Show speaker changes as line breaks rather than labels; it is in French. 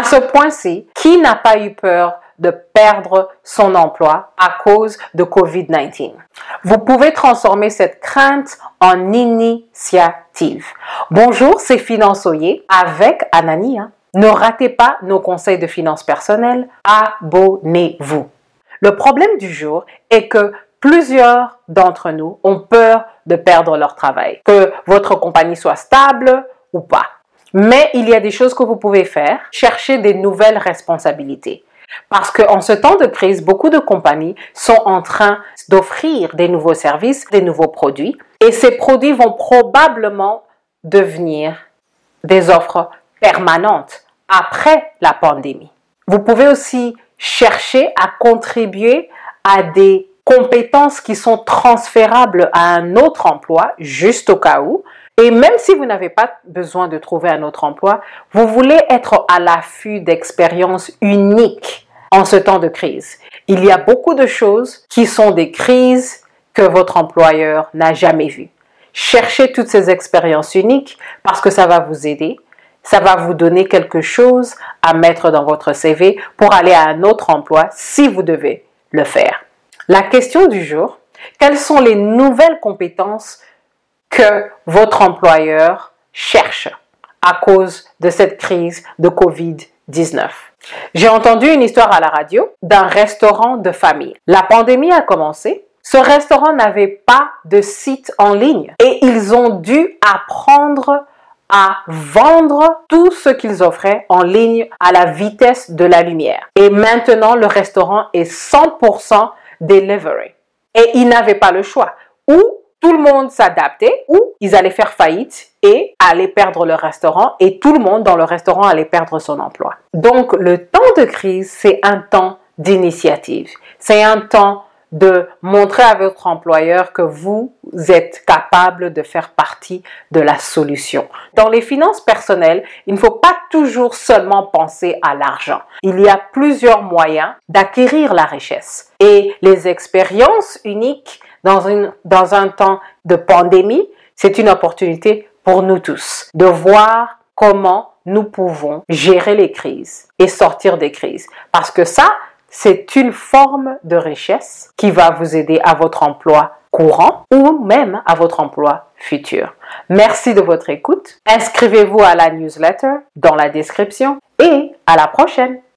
À ce point-ci, qui n'a pas eu peur de perdre son emploi à cause de COVID-19? Vous pouvez transformer cette crainte en initiative. Bonjour, c'est Finançoyer avec Anania. Ne ratez pas nos conseils de finances personnelles. Abonnez-vous. Le problème du jour est que plusieurs d'entre nous ont peur de perdre leur travail, que votre compagnie soit stable ou pas. Mais il y a des choses que vous pouvez faire. Chercher des nouvelles responsabilités. Parce qu'en ce temps de crise, beaucoup de compagnies sont en train d'offrir des nouveaux services, des nouveaux produits, et ces produits vont probablement devenir des offres permanentes après la pandémie. Vous pouvez aussi chercher à contribuer à des compétences qui sont transférables à un autre emploi, juste au cas où. Et même si vous n'avez pas besoin de trouver un autre emploi, vous voulez être à l'affût d'expériences uniques en ce temps de crise. Il y a beaucoup de choses qui sont des crises que votre employeur n'a jamais vues. Cherchez toutes ces expériences uniques parce que ça va vous aider. Ça va vous donner quelque chose à mettre dans votre CV pour aller à un autre emploi si vous devez le faire. La question du jour, quelles sont les nouvelles compétences que votre employeur cherche à cause de cette crise de COVID-19? J'ai entendu une histoire à la radio d'un restaurant de famille. La pandémie a commencé. Ce restaurant n'avait pas de site en ligne et ils ont dû apprendre à vendre tout ce qu'ils offraient en ligne à la vitesse de la lumière. Et maintenant, le restaurant est 100% delivery. Et ils n'avaient pas le choix. Ou tout le monde s'adaptait ou ils allaient faire faillite et allaient perdre le restaurant et tout le monde dans le restaurant allait perdre son emploi. Donc le temps de crise, c'est un temps d'initiative. C'est un temps de montrer à votre employeur que vous êtes capable de faire partie de la solution. Dans les finances personnelles, il ne faut pas toujours seulement penser à l'argent. Il y a plusieurs moyens d'acquérir la richesse. Et les expériences uniques dans, une, dans un temps de pandémie, c'est une opportunité pour nous tous de voir comment nous pouvons gérer les crises et sortir des crises. Parce que ça, c'est une forme de richesse qui va vous aider à votre emploi courant ou même à votre emploi futur. Merci de votre écoute. Inscrivez-vous à la newsletter dans la description et à la prochaine.